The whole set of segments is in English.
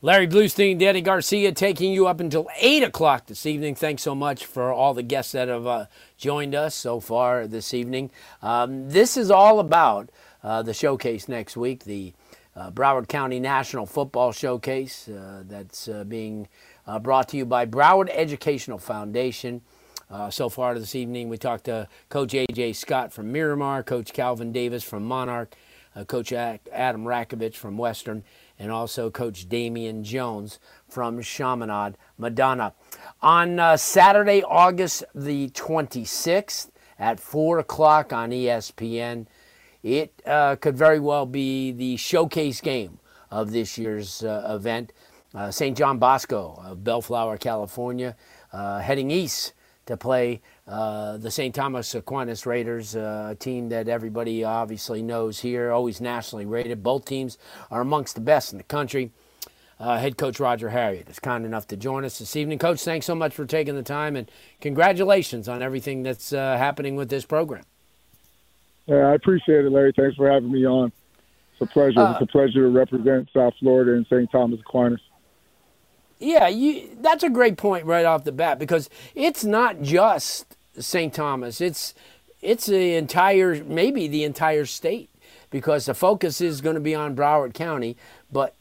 Larry Blustein, Danny Garcia taking you up until 8 o'clock this evening. Thanks so much for all the guests that have uh, joined us so far this evening. Um, this is all about uh, the showcase next week, the uh, Broward County National Football Showcase uh, that's uh, being uh, brought to you by Broward Educational Foundation. so far this evening, we talked to Coach A.J. Scott from Miramar, Coach Calvin Davis from Monarch, Coach Adam Rakovich from Western and also Coach Damian Jones from Chaminade Madonna. On uh, Saturday, August the 26th at 4 o'clock on ESPN, it uh, could very well be the showcase game of this year's uh, event. Uh, St. John Bosco of Bellflower, California, uh, heading east to play uh, the St. Thomas Aquinas Raiders, uh, a team that everybody obviously knows here, always nationally rated. Both teams are amongst the best in the country. Uh, head coach Roger Harriott is kind enough to join us this evening. Coach, thanks so much for taking the time and congratulations on everything that's uh, happening with this program. Yeah, I appreciate it, Larry. Thanks for having me on. It's a pleasure. it's a pleasure to represent South Florida and St. Thomas Aquinas. Yeah, you, that's a great point right off the bat because it's not just St. Thomas. It's it's the entire maybe the entire state because the focus is going to be on Broward County, but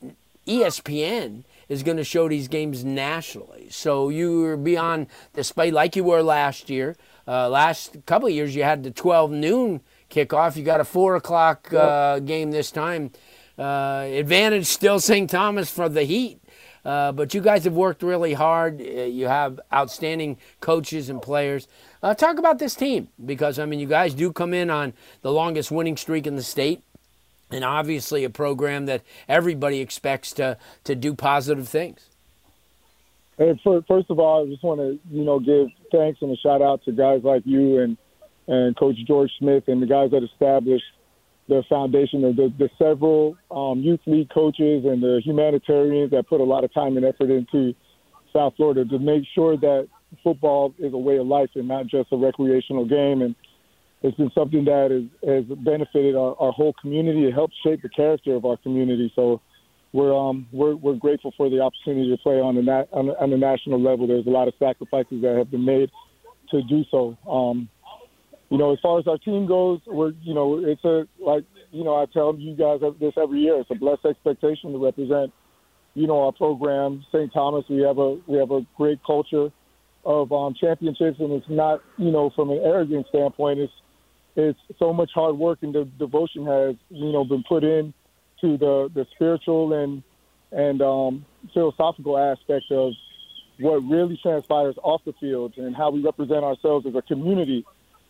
ESPN is going to show these games nationally. So you be on display like you were last year. Uh, last couple of years, you had the 12 noon kickoff. You got a four o'clock uh, game this time. Uh, advantage still St. Thomas for the Heat. Uh, but you guys have worked really hard. Uh, you have outstanding coaches and players. Uh, talk about this team because I mean, you guys do come in on the longest winning streak in the state, and obviously a program that everybody expects to to do positive things. Hey, first of all, I just want to you know give thanks and a shout out to guys like you and and Coach George Smith and the guys that established the foundation of the, the several um, youth league coaches and the humanitarians that put a lot of time and effort into South Florida to make sure that football is a way of life and not just a recreational game. And it's been something that is, has benefited our, our whole community. It helps shape the character of our community. So we're um, we're we're grateful for the opportunity to play on the nat- on, the, on the national level. There's a lot of sacrifices that have been made to do so. Um, you know, as far as our team goes, we're, you know, it's a, like, you know, I tell you guys this every year. It's a blessed expectation to represent, you know, our program, St. Thomas. We have a, we have a great culture of um, championships, and it's not, you know, from an arrogant standpoint, it's, it's so much hard work and the devotion has, you know, been put in to the, the spiritual and, and um, philosophical aspect of what really transpires off the field and how we represent ourselves as a community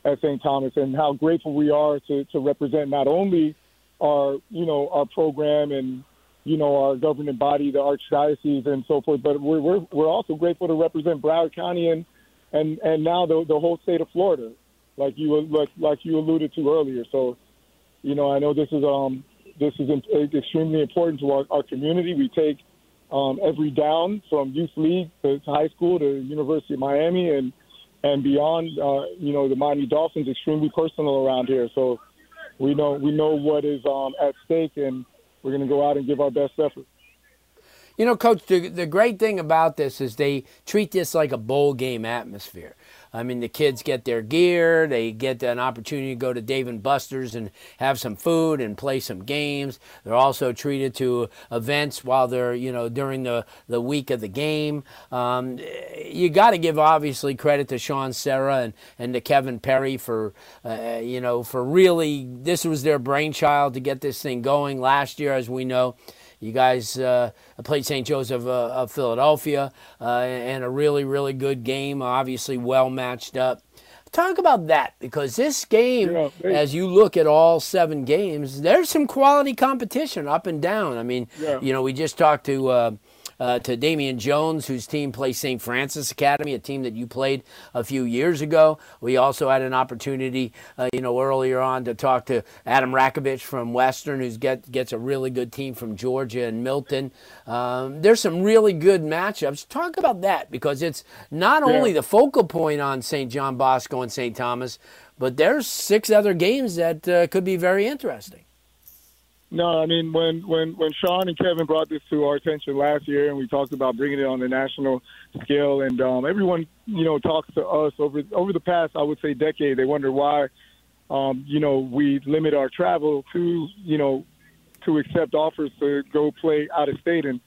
at St. Thomas and how grateful we are to, to represent not only our, you know, our program and, you know, our governing body, the archdiocese and so forth, but we're, we're, we're also grateful to represent Broward County and, and, and now the, the whole state of Florida, like you, like, like you alluded to earlier. So, you know, I know this is, um, this is extremely important to our, our community. We take um, every down from youth league to, to high school to University of Miami and, and beyond, uh, you know, the Miami Dolphins extremely personal around here. So we know we know what is um, at stake, and we're going to go out and give our best effort. You know, Coach, the, the great thing about this is they treat this like a bowl game atmosphere. I mean, the kids get their gear, they get an opportunity to go to Dave and Buster's and have some food and play some games. They're also treated to events while they're, you know, during the, the week of the game. Um, you got to give obviously credit to Sean Serra and, and to Kevin Perry for, uh, you know, for really, this was their brainchild to get this thing going last year, as we know. You guys uh, played St. Joseph uh, of Philadelphia uh, and a really, really good game, obviously well matched up. Talk about that because this game, yeah, as you look at all seven games, there's some quality competition up and down. I mean, yeah. you know, we just talked to uh, to Damian Jones, whose team plays St. Francis Academy, a team that you played a few years ago. We also had an opportunity, uh, you know, earlier on to talk to Adam Rakovich from Western, who get, gets a really good team from Georgia and Milton. Um, there's some really good matchups. Talk about that because it's not yeah. only the focal point on St. John Bosco and St. Thomas, but there's six other games that uh, could be very interesting. No, I mean when when when Shawn and Kevin brought this to our attention last year, and we talked about bringing it on the national scale, and um, everyone you know talks to us over over the past I would say decade. They wonder why um, you know we limit our travel to you know to accept offers to go play out of state, and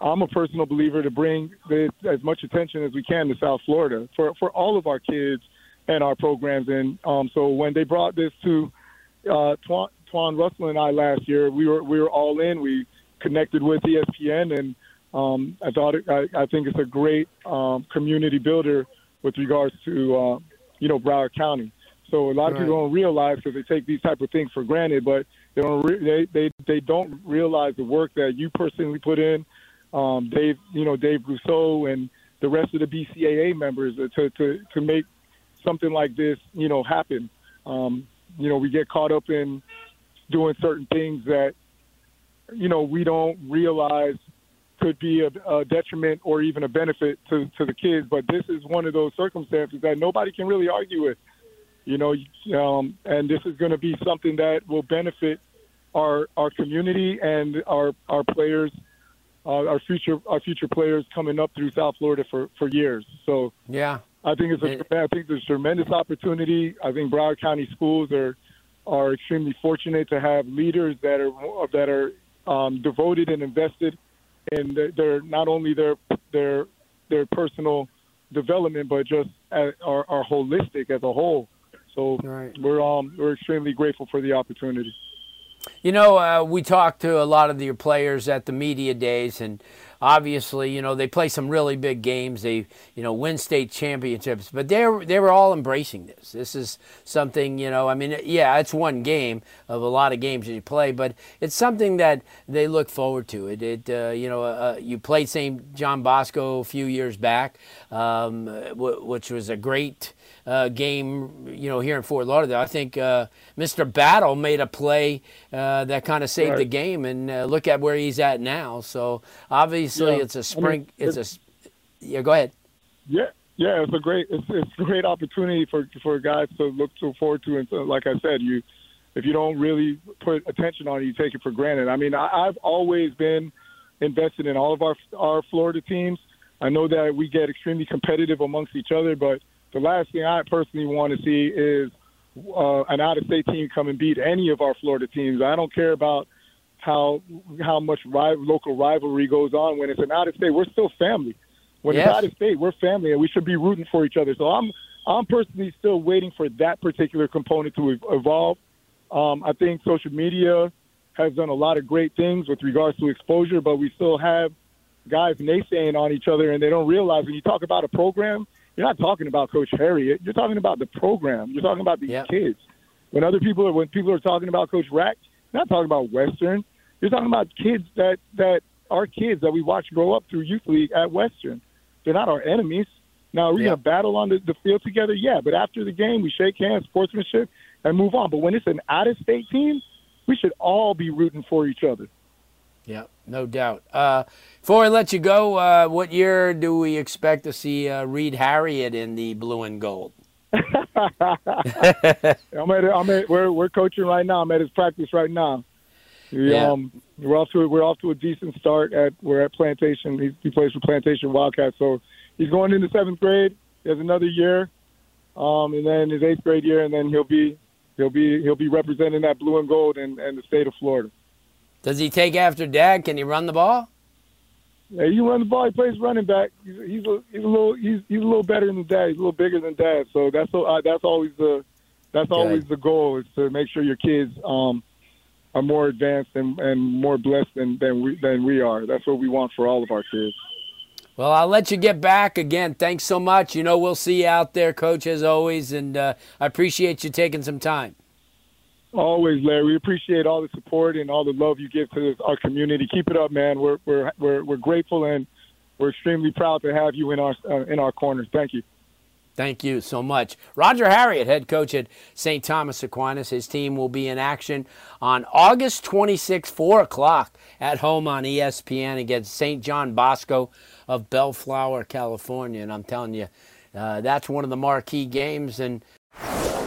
I'm a personal believer to bring this, as much attention as we can to South Florida for for all of our kids and our programs. And um, so when they brought this to uh, Twan Russell and I last year, we were we were all in. We connected with ESPN, and um, I thought it, I, I think it's a great um, community builder with regards to uh, you know Broward County. So a lot of people don't realize because they take these type of things for granted, but they don't re- they, they they don't realize the work that you personally put in, um, Dave you know Dave Rousseau and the rest of the BCAA members to to to make something like this you know happen. Um, you know we get caught up in doing certain things that you know we don't realize could be a, a detriment or even a benefit to, to the kids. But this is one of those circumstances that nobody can really argue with. You know, um, and this is going to be something that will benefit our our community and our our players, uh, our future our future players coming up through South Florida for, for years. So yeah, I think it's a, I think there's tremendous opportunity. I think Broward County schools are are extremely fortunate to have leaders that are that are um, devoted and invested in their not only their their their personal development, but just are, are holistic as a whole. So right. we're um we're extremely grateful for the opportunity. You know, uh, we talked to a lot of your players at the media days, and obviously, you know, they play some really big games. They, you know, win state championships, but they they were all embracing this. This is something, you know, I mean, yeah, it's one game of a lot of games that you play, but it's something that they look forward to. It, it uh, you know, uh, you played St. John Bosco a few years back, um, w- which was a great uh, game, you know, here in Fort Lauderdale. I think uh, Mr. Battle made a play uh, that kind of saved right. the game, and uh, look at where he's at now. So obviously, yeah. it's a spring. I mean, it's, it's a yeah. Go ahead. Yeah, yeah. It's a great. It's, it's a great opportunity for for guys to look to forward to. And so, like I said, you if you don't really put attention on it, you take it for granted. I mean, I, I've always been invested in all of our our Florida teams. I know that we get extremely competitive amongst each other, but the last thing I personally want to see is uh, an out-of-state team come and beat any of our Florida teams. I don't care about how how much ri- local rivalry goes on. When it's an out-of-state, we're still family. When yes. it's out-of-state, we're family, and we should be rooting for each other. So I'm I'm personally still waiting for that particular component to evolve. Um, I think social media has done a lot of great things with regards to exposure, but we still have guys naysaying on each other, and they don't realize when you talk about a program – you're not talking about Coach Harriott. You're talking about the program. You're talking about these yep. kids. When other people are, when people are talking about Coach Rack, you're not talking about Western. You're talking about kids that that are kids that we watch grow up through youth league at Western. They're not our enemies. Now, are we yep. going to battle on the, the field together? Yeah, but after the game, we shake hands, sportsmanship, and move on. But when it's an out of state team, we should all be rooting for each other. Yeah, no doubt. Uh, before I let you go, uh, what year do we expect to see uh, Reed Harriott in the blue and gold? I'm at, I'm at, we're we're coaching right now. I'm at his practice right now. We, yeah. um, we're off to we're off to a decent start at we're at Plantation. He, he plays for Plantation Wildcats, so he's going into seventh grade. He has another year. um, and then his eighth grade year, and then he'll be he'll be he'll be representing that blue and gold and, and the state of Florida. Does he take after dad? Can he run the ball? Yeah, he run the ball. He plays running back. He's, he's a he's a little he's he's a little better than dad. He's a little bigger than dad. So that's uh, that's always the that's always the goal is to make sure your kids um, are more advanced and, and more blessed than, than we than we are. That's what we want for all of our kids. Well, I'll let you get back again. Thanks so much. You know, we'll see you out there, Coach, as always, and uh, I appreciate you taking some time. Always, Larry. We appreciate all the support and all the love you give to this, our community. Keep it up, man. We're we're we're, we're grateful and we're extremely proud to have you in our uh, in our corners. Thank you. Thank you so much. Roger Harriott, head coach at St. Thomas Aquinas. His team will be in action on August 26, 4 o'clock at home on ESPN against St. John Bosco of Bellflower, California. And I'm telling you, uh, that's one of the marquee games. And